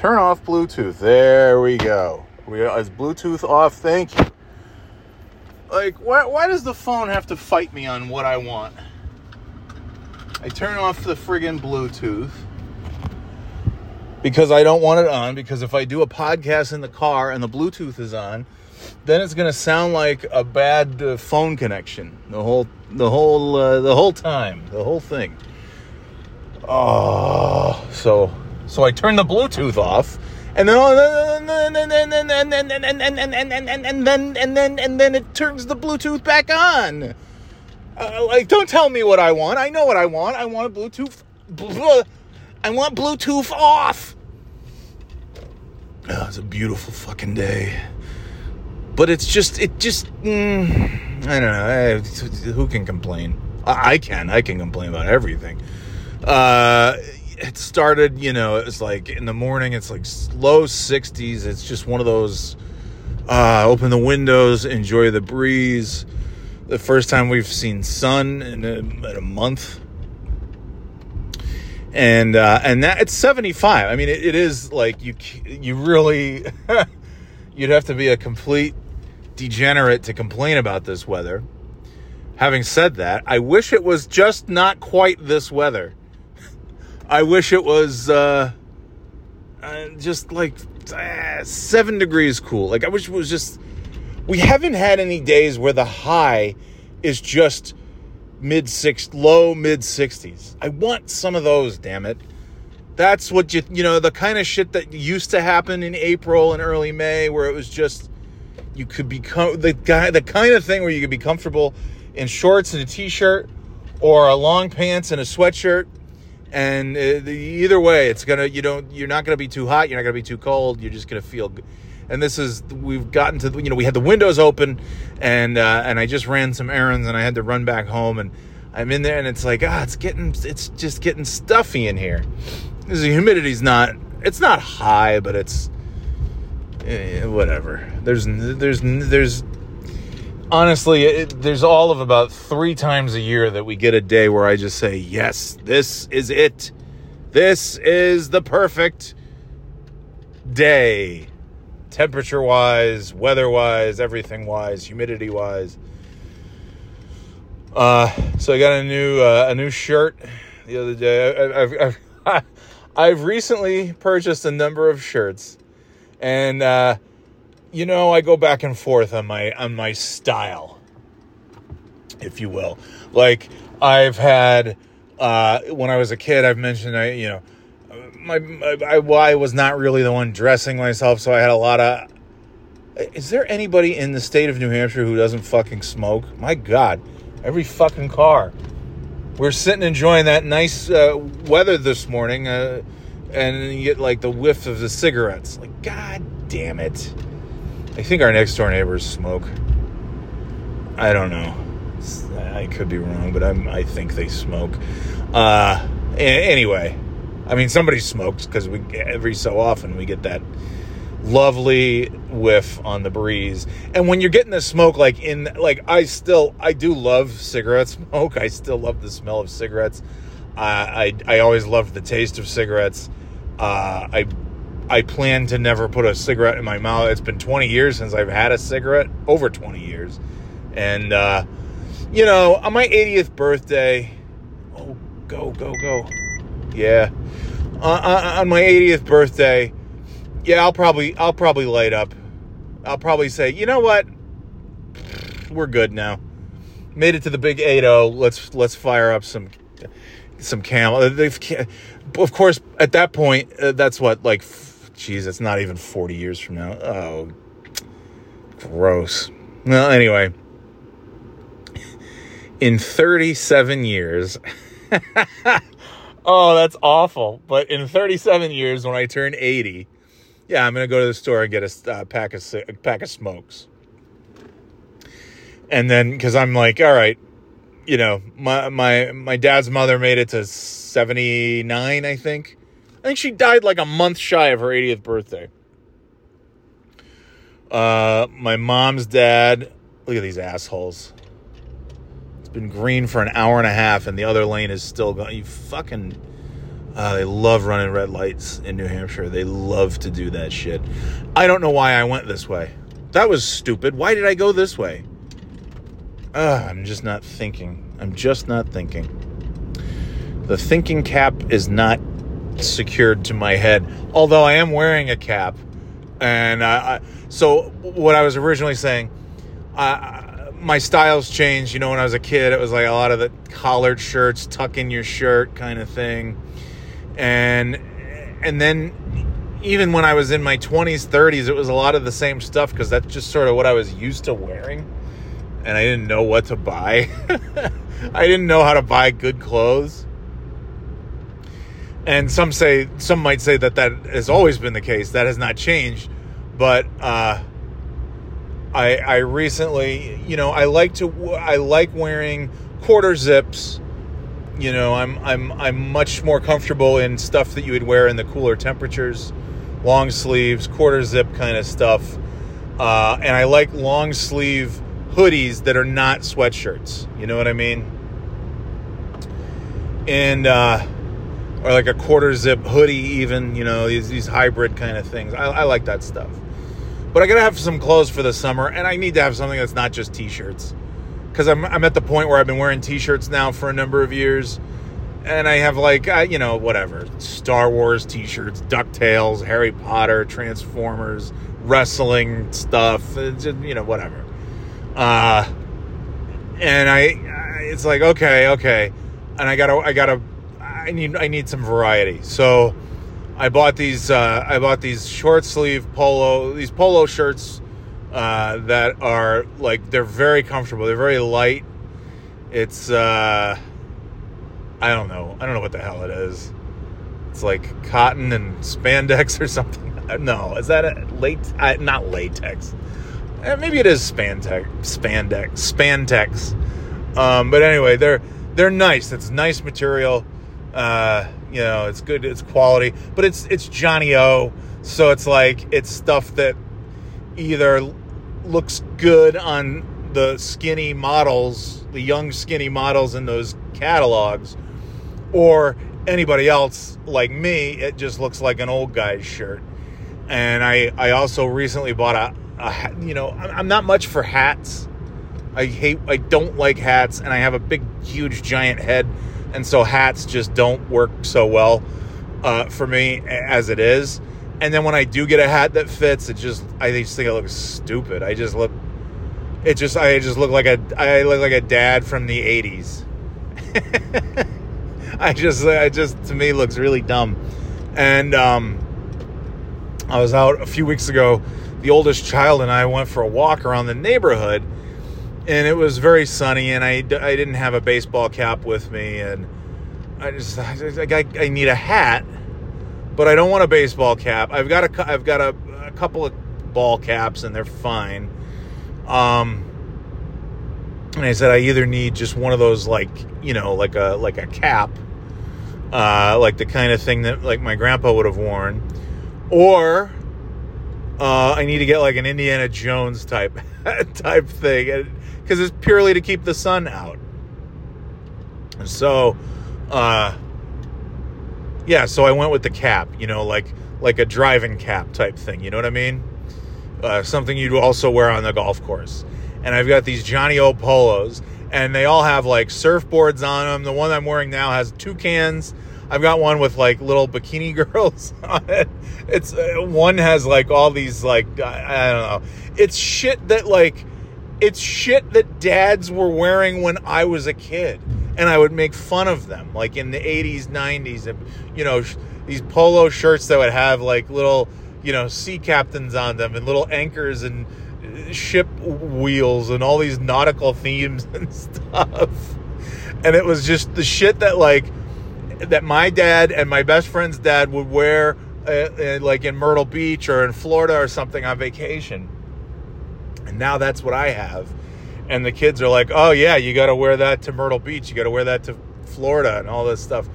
turn off Bluetooth. There we go. We are, is Bluetooth off. Thank you. Like, why, why does the phone have to fight me on what I want? I turn off the friggin' Bluetooth because I don't want it on. Because if I do a podcast in the car and the Bluetooth is on, then it's gonna sound like a bad uh, phone connection the whole the whole uh, the whole time the whole thing. Oh, so so I turn the Bluetooth off, and then and then and then and then and then and then and then and then and then and then it turns the Bluetooth back on. Uh, like, don't tell me what I want. I know what I want. I want a Bluetooth. I want Bluetooth off. Oh, it's a beautiful fucking day. But it's just, it just, mm, I don't know. I, who can complain? I, I, can. I can complain about everything. Uh, it started, you know, it was like in the morning, it's like low 60s. It's just one of those uh, open the windows, enjoy the breeze. The first time we've seen sun in a, in a month. And uh, and that it's 75 i mean it, it is like you you really you'd have to be a complete degenerate to complain about this weather. Having said that i wish it was just not quite this weather i wish it was uh, uh just like uh, seven degrees cool. Like i wish it was just we haven't had any days where the high is just mid six low mid 60s i want some of those damn it. That's what you you know the kind of shit that used to happen in april and early may where it was just you could become the guy the kind of thing where you could be comfortable in shorts and a t-shirt or a long pants and a sweatshirt and uh, either way it's gonna you don't you're not gonna be too hot you're not gonna be too cold you're just gonna feel good and this is we've gotten to you know we had the windows open and uh, and I just ran some errands and I had to run back home and I'm in there and it's like ah it's getting it's just getting stuffy in here. The humidity's not it's not high but it's eh, whatever. There's there's there's honestly it, there's all of about 3 times a year that we get a day where I just say yes this is it. This is the perfect day temperature wise, weather wise, everything wise, humidity wise. Uh, so I got a new uh, a new shirt the other day. I, I've, I've, I've recently purchased a number of shirts, and uh, you know I go back and forth on my on my style, if you will. Like I've had uh, when I was a kid, I've mentioned I you know my, my I, well, I was not really the one dressing myself, so I had a lot of. Is there anybody in the state of New Hampshire who doesn't fucking smoke? My God, every fucking car. We're sitting enjoying that nice uh, weather this morning, uh, and you get like the whiff of the cigarettes. Like, God damn it! I think our next door neighbors smoke. I don't know. I could be wrong, but I'm, I think they smoke. Uh, anyway, I mean, somebody smokes because we every so often we get that lovely whiff on the breeze. And when you're getting the smoke, like in like I still I do love cigarette smoke. I still love the smell of cigarettes. Uh, I I always loved the taste of cigarettes. Uh, I I plan to never put a cigarette in my mouth. It's been 20 years since I've had a cigarette, over 20 years, and uh, you know, on my 80th birthday, oh go go go, yeah uh, on my 80th birthday, yeah, I'll probably I'll probably light up. I'll probably say, you know what, we're good now. Made it to the big 80. Let's let's fire up some some camel. They've, of course, at that point, uh, that's what like, geez, it's not even 40 years from now. Oh, gross. Well, anyway, in 37 years. Oh, that's awful. But in 37 years, when I turn 80, yeah, I'm gonna go to the store and get a uh, pack of pack of smokes. And then, because I'm like, all right, you know, my my my dad's mother made it to 79, I think. I think she died like a month shy of her 80th birthday. Uh, my mom's dad. Look at these assholes It's been green for an hour and a half and the other lane is still going. You fucking Uh, they love running red lights in New Hampshire. They love to do that shit. I don't know why I went this way. That was stupid. Why did I go this way? Uh, I'm just not thinking. I'm just not thinking. The thinking cap is not secured to my head, although I am wearing a cap. And I, I, so, what I was originally saying, my styles changed. You know, when I was a kid, it was like a lot of the collared shirts, tuck in your shirt kind of thing and and then even when I was in my 20s, 30s, it was a lot of the same stuff because that's just sort of what I was used to wearing. And I didn't know what to buy. I didn't know how to buy good clothes. And some say, some might say that that has always been the case. That has not changed. But uh, I, I recently, you know, I like to, I like wearing quarter zips you know, I'm I'm I'm much more comfortable in stuff that you would wear in the cooler temperatures, long sleeves, quarter zip kind of stuff, uh, and I like long sleeve hoodies that are not sweatshirts. You know what I mean? And uh, or like a quarter zip hoodie, even you know these these hybrid kind of things. I, I like that stuff. But I gotta have some clothes for the summer, and I need to have something that's not just t-shirts because I'm, I'm at the point where I've been wearing t-shirts now for a number of years and I have like uh, you know whatever Star Wars t-shirts, Ducktales, Harry Potter, Transformers, wrestling stuff, uh, just, you know whatever. Uh, and I, it's like okay, okay, and I gotta, I gotta, I need, I need some variety. So I bought these, uh, I bought these short sleeve polo, these polo shirts uh, that are like they're very comfortable. They're very light. It's uh, I don't know. I don't know what the hell it is. It's like cotton and spandex or something. No, is that a late? Uh, not latex. Uh, maybe it is spandex. Spandex. Spandex. Um, but anyway, they're they're nice. It's nice material. Uh, you know, it's good. It's quality. But it's it's Johnnie-O. So it's like it's stuff that either looks good on the skinny models, the young skinny models in those catalogs, or anybody else like me, it just looks like an old guy's shirt. And I, I also recently bought a, a you know, I'm not much for hats. I hate, I don't like hats, and I have a big, huge, giant head, and so hats just don't work so well uh, for me as it is. And then when I do get a hat that fits, it just I just think it looks stupid. I just look it just I just look like a I look like a dad from the 80s. I just I just to me looks really dumb. And um I was out a few weeks ago. The oldest child and I went for a walk around the neighborhood and it was very sunny and I, I didn't have a baseball cap with me and I just I, I need a hat but I don't want a baseball cap. I've got a I've got a, a couple of ball caps and they're fine. Um, and I said I either need just one of those like you know like a like a cap, uh, like the kind of thing that like my grandpa would have worn, or uh, I need to get like an Indiana Jones type type thing because it's purely to keep the sun out. So, uh, yeah, so I went with the cap, you know, like like a driving cap type thing. You know what I mean? Uh, something you'd also wear on the golf course. And I've got these Johnnie-O polos, and they all have like surfboards on them. The one I'm wearing now has toucans. I've got one with like little bikini girls on it. It's uh, one has like all these like I, I don't know. It's shit that like it's shit that dads were wearing when I was a kid and I would make fun of them, like in the 80s, 90s, you know, these polo shirts that would have like little, you know, sea captains on them and little anchors and uh, ship wheels and all these nautical themes and stuff. And it was just the shit that like that my dad and my best friend's dad would wear uh, uh, like in Myrtle Beach or in Florida or something on vacation. And now that's what I have and the kids are like, "Oh yeah, you got to wear that to Myrtle Beach. You got to wear that to Florida and all this stuff."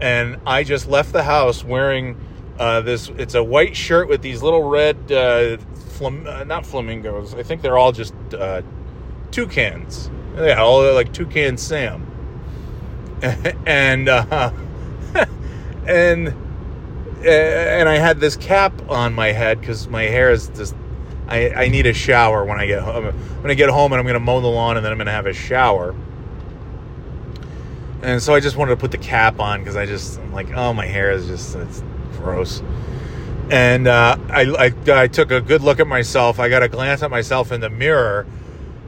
And I just left the house wearing uh, this. It's a white shirt with these little red, uh, flam- uh, not flamingos. I think they're all just uh, toucans. Yeah, all like toucan Sam. and uh, and and I had this cap on my head because my hair is just. I, I need a shower when I get home. When I get home, and I'm going to mow the lawn, and then I'm going to have a shower. And so I just wanted to put the cap on because I just I'm like, oh, my hair is just it's gross. And uh, I, I I took a good look at myself. I got a glance at myself in the mirror,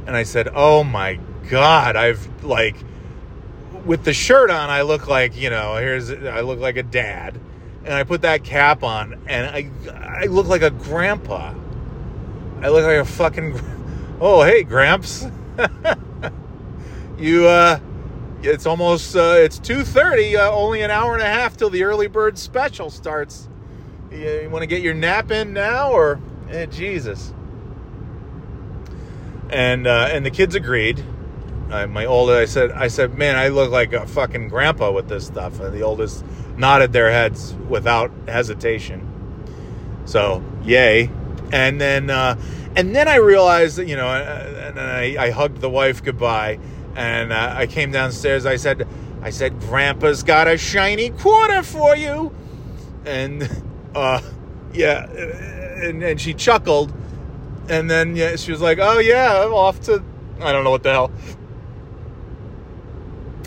and I said, oh my god, I've like with the shirt on, I look like you know, here's I look like a dad, and I put that cap on, and I I look like a grandpa. I look like a fucking. Oh hey, Gramps, you uh, it's almost uh, it's two thirty. Uh, only an hour and a half till the early bird special starts. You, you want to get your nap in now, or eh, Jesus? And uh, and the kids agreed my oldest, I said, I said, man, I look like a fucking grandpa with this stuff. And the oldest nodded their heads without hesitation. So, yay. And then, uh, and then I realized that, you know, and I, I hugged the wife goodbye. And uh, I came downstairs. I said, I said, Grandpa's got a shiny quarter for you. And, uh, yeah. And, and she chuckled. And then yeah, she was like, oh, yeah, I'm off to, I don't know what the hell.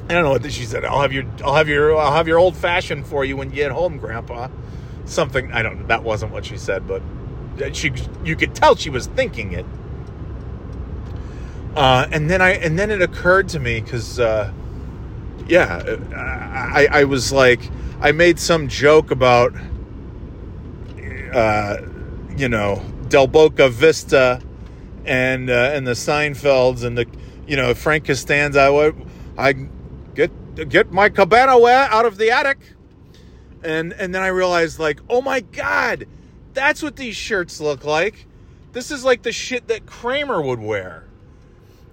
I don't know what she said. I'll have your I'll have your I'll have your old fashioned for you when you get home, Grandpa. Something I don't. Know, that wasn't what she said, but she you could tell she was thinking it. Uh, and then I and then it occurred to me because uh, yeah, I I was like I made some joke about uh, you know Del Boca Vista and uh, and the Seinfelds and the you know Frank Costanza. I, I get my cabana wear out of the attic. And and then I realized like, oh my god, that's what these shirts look like. This is like the shit that Kramer would wear.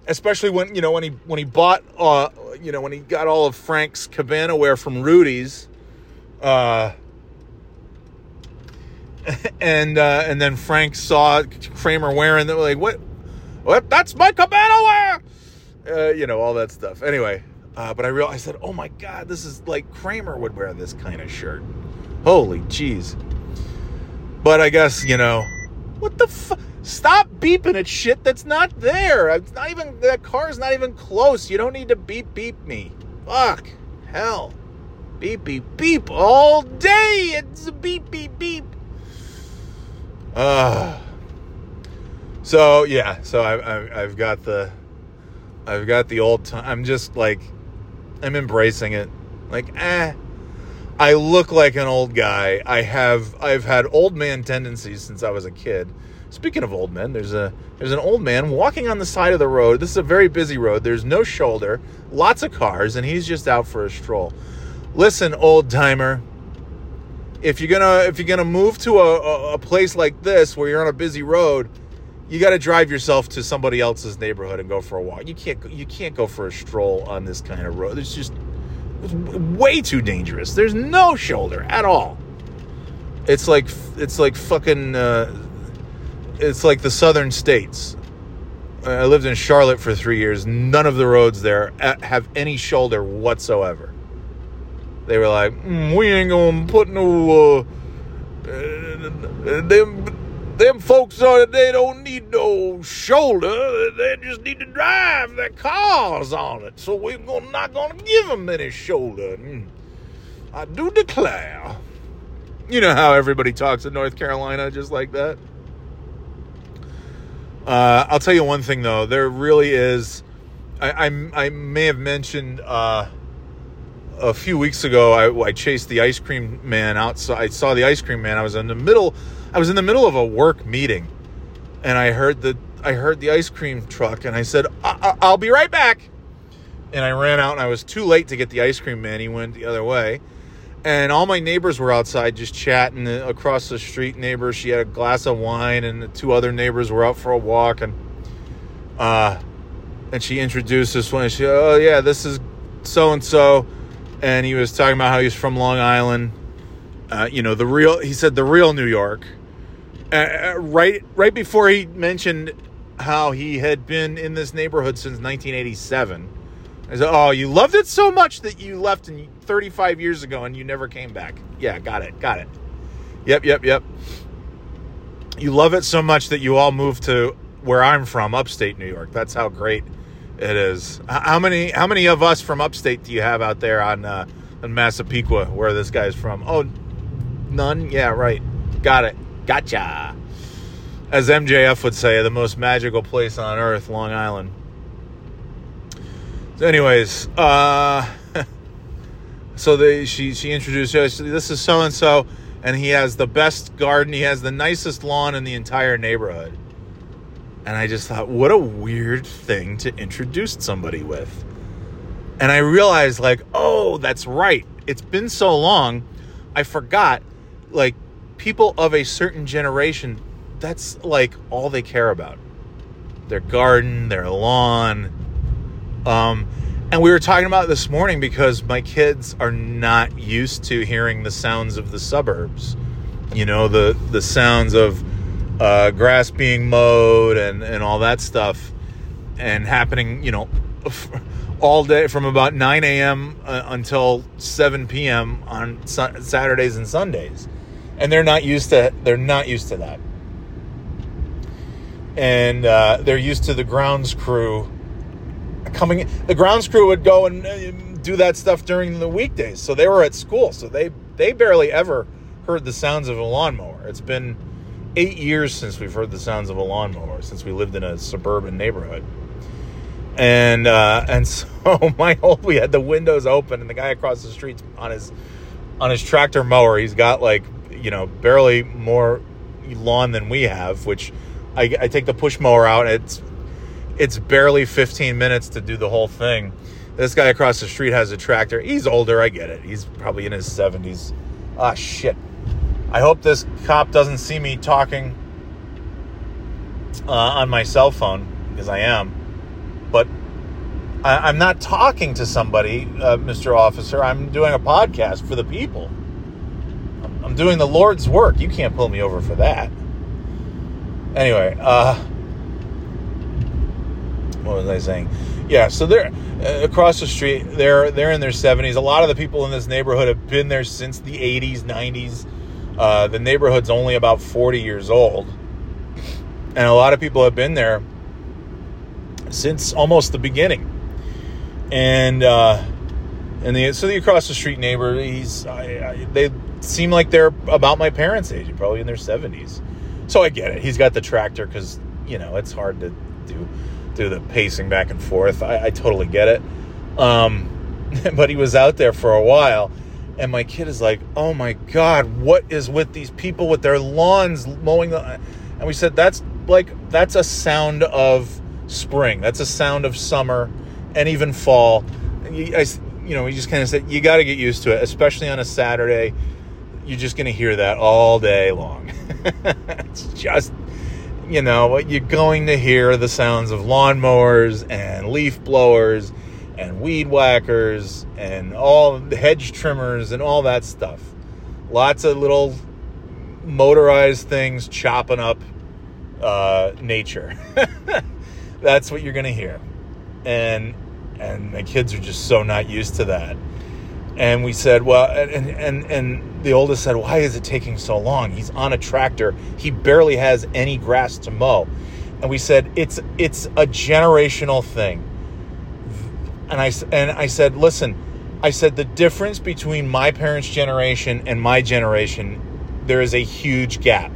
Especially when you know when he when he bought uh you know when he got all of Frank's cabana wear from Rudy's. Uh and uh, and then Frank saw Kramer wearing them like what what that's my cabana wear uh, you know all that stuff anyway uh, but I realized, oh my God, this is like Kramer would wear this kind of shirt. Holy jeez. But I guess, you know, what the fuck? Stop beeping at shit that's not there. It's not even, that car's not even close. You don't need to beep, beep me. Fuck. Hell. Beep, beep, beep all day. It's a beep, beep, beep. Uh, so yeah, so I, I, I've got the, I've got the old time. I'm just like, I'm embracing it. Like, eh. I look like an old guy. I have I've had old man tendencies since I was a kid. Speaking of old men, there's a there's an old man walking on the side of the road. This is a very busy road. There's no shoulder, lots of cars, and he's just out for a stroll. Listen, old timer, if you're gonna if you're gonna move to a, a place like this where you're on a busy road, you got to drive yourself to somebody else's neighborhood and go for a walk. You can't you can't go for a stroll on this kind of road. It's just it's way too dangerous. There's no shoulder at all. It's like it's like fucking uh, it's like the southern states. I lived in Charlotte for 3 years. None of the roads there have any shoulder whatsoever. They were like, mm, "We ain't going to put no uh, uh, them them folks are they don't need no shoulder. They just need to drive their cars on it. So we're gonna, not gonna give them any shoulder. I do declare. You know how everybody talks in North Carolina just like that. Uh, I'll tell you one thing though. There really is. I I, I may have mentioned uh, a few weeks ago. I, I chased the ice cream man outside. I saw the ice cream man. I was in the middle I was in the middle of a work meeting, and I heard the I heard the ice cream truck, and I said, I- "I'll be right back." And I ran out, and I was too late to get the ice cream man. He went the other way, and all my neighbors were outside just chatting. Across the street, neighbor she had a glass of wine, and the two other neighbors were out for a walk, and uh, and she introduced this one. She, oh yeah, this is so and so, and he was talking about how he's from Long Island. Uh, you know the real. He said the real New York uh, uh, right right before he mentioned how he had been in this neighborhood since 1987 I said, "Oh, you loved it so much that you left in 35 years ago and you never came back." Yeah, got it, got it. Yep, yep, yep. You love it so much that you all moved to where I'm from, upstate New York. That's how great it is. How many how many of us from upstate do you have out there on uh, on Massapequa, where this guy's from? Oh, none. Yeah, right. Got it. Gotcha. As MJF would say, the most magical place on earth, Long Island. So anyways, uh, so they she she introduced us. This is so and so, and he has the best garden. He has the nicest lawn in the entire neighborhood. And I just thought, what a weird thing to introduce somebody with. And I realized, like, oh, that's right. It's been so long, I forgot, like, people of a certain generation, that's like all they care about their garden, their lawn. Um, and we were talking about this morning because my kids are not used to hearing the sounds of the suburbs. You know, the the sounds of uh, grass being mowed and, and all that stuff and happening, you know, all day from about 9 a.m. Uh, until 7 p.m. on Saturdays and Sundays. And they're not used to they're not used to that. And uh, they're used to the grounds crew coming. The grounds crew would go and uh, do that stuff during the weekdays, so they were at school, so they they barely ever heard the sounds of a lawnmower. It's been eight years since we've heard the sounds of a lawnmower since we lived in a suburban neighborhood. And uh, and so my whole we had the windows open and the guy across the street on his on his tractor mower, he's got like you know barely more lawn than we have, which I, I take the push mower out. It's it's barely 15 minutes to do the whole thing. This guy across the street has a tractor. He's older, I get it. He's probably in his 70s. Ah, shit. I hope this cop doesn't see me talking uh, on my cell phone because I am. But I, am not talking to somebody, uh, Mr. Officer. I'm doing a podcast for the people. I'm, doing the Lord's work. You can't pull me over for that. Anyway, uh, what was I saying? Yeah, so they're uh, across the street. They're they're in their 70s. A lot of the people in this neighborhood have been there since the 80s, 90s uh, the neighborhood's only about 40 years old. And a lot of people have been there since almost the beginning. And, uh, and the, so the across the street neighbor, he's, I, I, they seem like they're about my parents' age, probably in their 70s. So I get it. He's got the tractor because, you know, it's hard to do, do the pacing back and forth. I, I totally get it. Um, but he was out there for a while and my kid is like, "Oh my god, what is with these people with their lawns mowing the?" And we said, "That's like that's a sound of spring. That's a sound of summer, and even fall." You, I, you know, we just kind of said you got to get used to it, especially on a Saturday. You're just going to hear that all day long. it's just, you know, what you're going to hear the sounds of lawnmowers and leaf blowers and weed whackers and all the hedge trimmers and all that stuff. Lots of little motorized things chopping up uh, nature. That's what you're gonna hear, and and the kids are just so not used to that. And we said, well, and and and the oldest said, why is it taking so long? He's on a tractor. He barely has any grass to mow. And we said, it's it's a generational thing and I and I said, listen, I said the difference between my parents' generation and my generation, there is a huge gap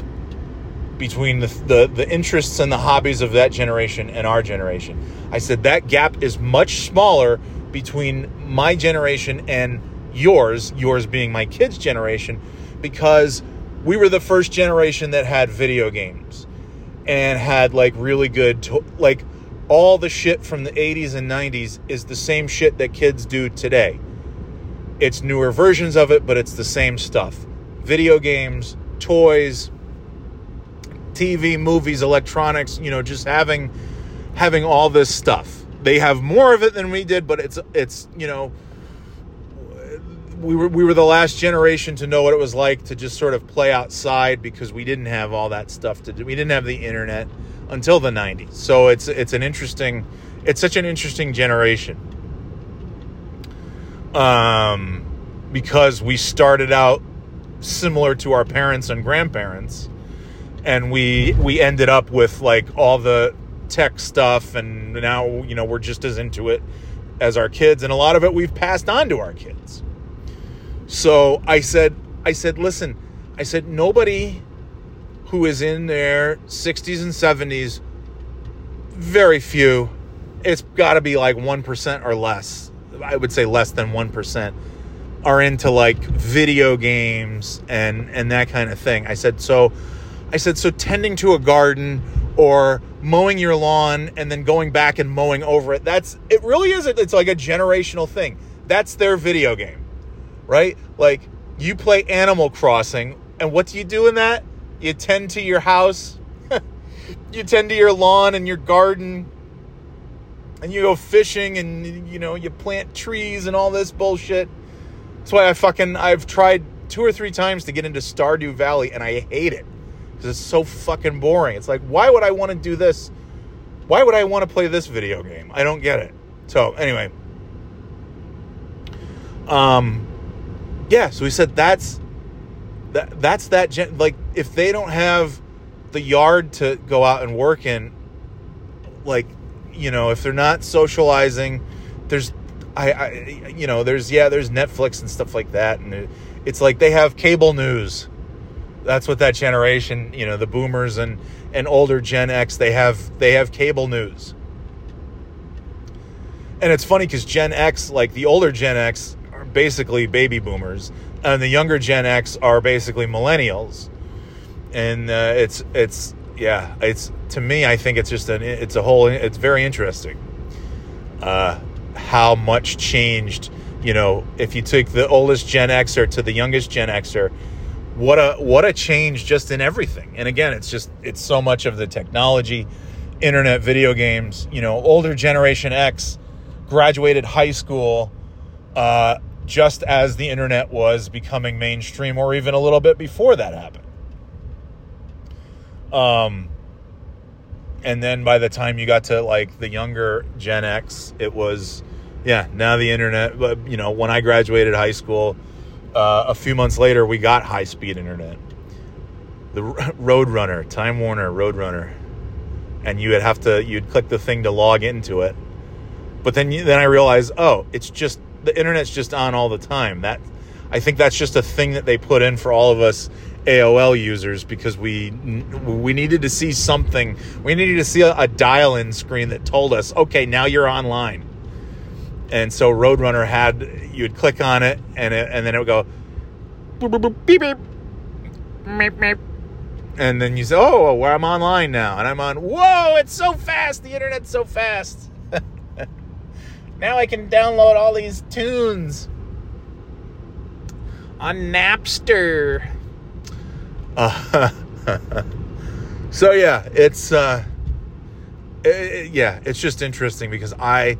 between the, the, the interests and the hobbies of that generation and our generation. I said that gap is much smaller between my generation and yours, yours being my kids' generation, because we were the first generation that had video games and had like really good to- like all the shit from the 80s and 90s is the same shit that kids do today. It's newer versions of it, but it's the same stuff. Video games, toys, TV, movies, electronics, you know, just having having all this stuff. They have more of it than we did, but it's it's, you know, we were we were the last generation to know what it was like to just sort of play outside because we didn't have all that stuff to do. We didn't have the internet until the 90s. So it's it's an interesting it's such an interesting generation. um, because we started out similar to our parents and grandparents, and we we ended up with like all the tech stuff, and now you know we're just as into it as our kids, and a lot of it we've passed on to our kids. So I said, I said, listen, I said nobody who is in their 60s and 70s, very few. It's got to be like 1% or less. I would say less than 1% are into like video games and and that kind of thing. I said so I said so tending to a garden or mowing your lawn and then going back and mowing over it. That's it really is it's like a generational thing. That's their video game. Right? Like you play Animal Crossing and what do you do in that? You tend to your house. you tend to your lawn and your garden and you go fishing and you know you plant trees and all this bullshit that's why I fucking I've tried two or three times to get into Stardew Valley and I hate it because it's so fucking boring. It's like why would I want to do this? Why would I want to play this video game? I don't get it. So anyway, um, yeah. So we said that's that that's that gen- like if they don't have the yard to go out and work in, like you know if they're not socializing, there's I, I, you know, there's yeah, there's Netflix and stuff like that, and it's like they have cable news. That's what that generation, you know, the boomers and and older Gen X, they have they have cable news. And it's funny because Gen X, like the older Gen X, basically baby boomers, and the younger Gen X are basically millennials. And uh, it's it's yeah, it's to me, I think it's just an it's a whole it's very interesting. Uh, how much changed. You know, if you take the oldest Gen Xer to the youngest Gen Xer, what a what a change just in everything. And again, it's just it's so much of the technology, internet, video games. You know, older Generation X graduated high school uh, just as the internet was becoming mainstream, or even a little bit before that happened. Um, and then by the time you got to like the younger Gen X, it was yeah, now the internet. But you know, when I graduated high school, uh, a few months later, we got high speed internet. The Roadrunner, Time Warner Roadrunner, and you would have to you'd click the thing to log into it. But then you, then I realized, oh, it's just the internet's just on all the time. That I think that's just a thing that they put in for all of us AOL users because we we needed to see something. We needed to see a, a dial-in screen that told us, okay, now you're online and so Roadrunner had you would click on it and it, and then it would go boop, boop, boop, beep beep meep, meep. and then you say oh well, I'm online now and I'm on whoa it's so fast the internet's so fast now I can download all these tunes on Napster uh, so yeah it's uh it, yeah it's just interesting because I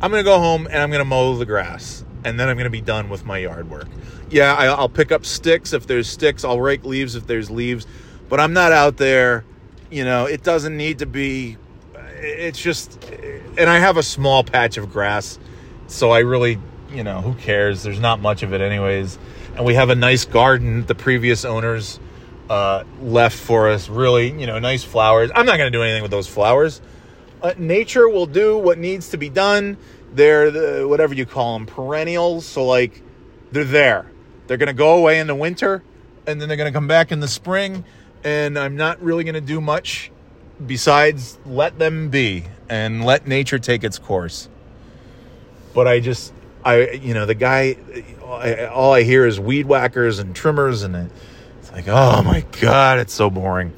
I'm to go home and I'm to mow the grass and then I'm to be done with my yard work. Yeah, I, will pick up sticks if there's sticks. I'll rake leaves if there's leaves, but I'm not out there. You know, it doesn't need to be. It's just, and I have a small patch of grass, so I really, you know, who cares? There's not much of it, anyways. And we have a nice garden. The previous owners uh, left for us. Really, you know, nice flowers. I'm not going to do anything with those flowers uh, nature will do what needs to be done. They're the, whatever you call them, perennials. So like they're there. They're going to go away in the winter and then they're going to come back in the spring and I'm not really going to do much besides let them be and let nature take its course. But I just I you know the guy all I hear is weed whackers and trimmers and it's like oh my god it's so boring.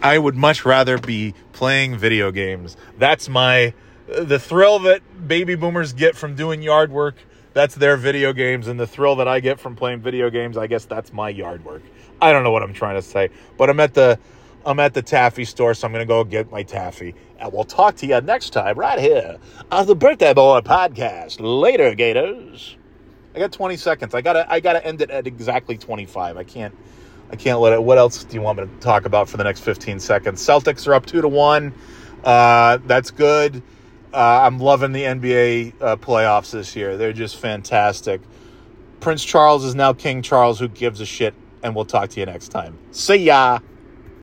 I would much rather be playing video games. That's my the thrill that baby boomers get from doing yard work. That's their video games, and the thrill that I get from playing video games, I guess that's my yard work. I don't know what I'm trying to say, but I'm at the I'm at the taffy store, so I'm gonna go get my taffy, and we'll talk to you next time right here on the Birthday Boy Podcast. Later, Gators. I got 20 seconds. I gotta I gotta end it at exactly 25. I can't I can't let it. What else do you want me to talk about for the next 15 seconds? Celtics are up two to one. Uh, that's good. Uh, I'm loving the NBA uh, playoffs this year. They're just fantastic. Prince Charles is now King Charles. Who gives a shit? And we'll talk to you next time. See ya.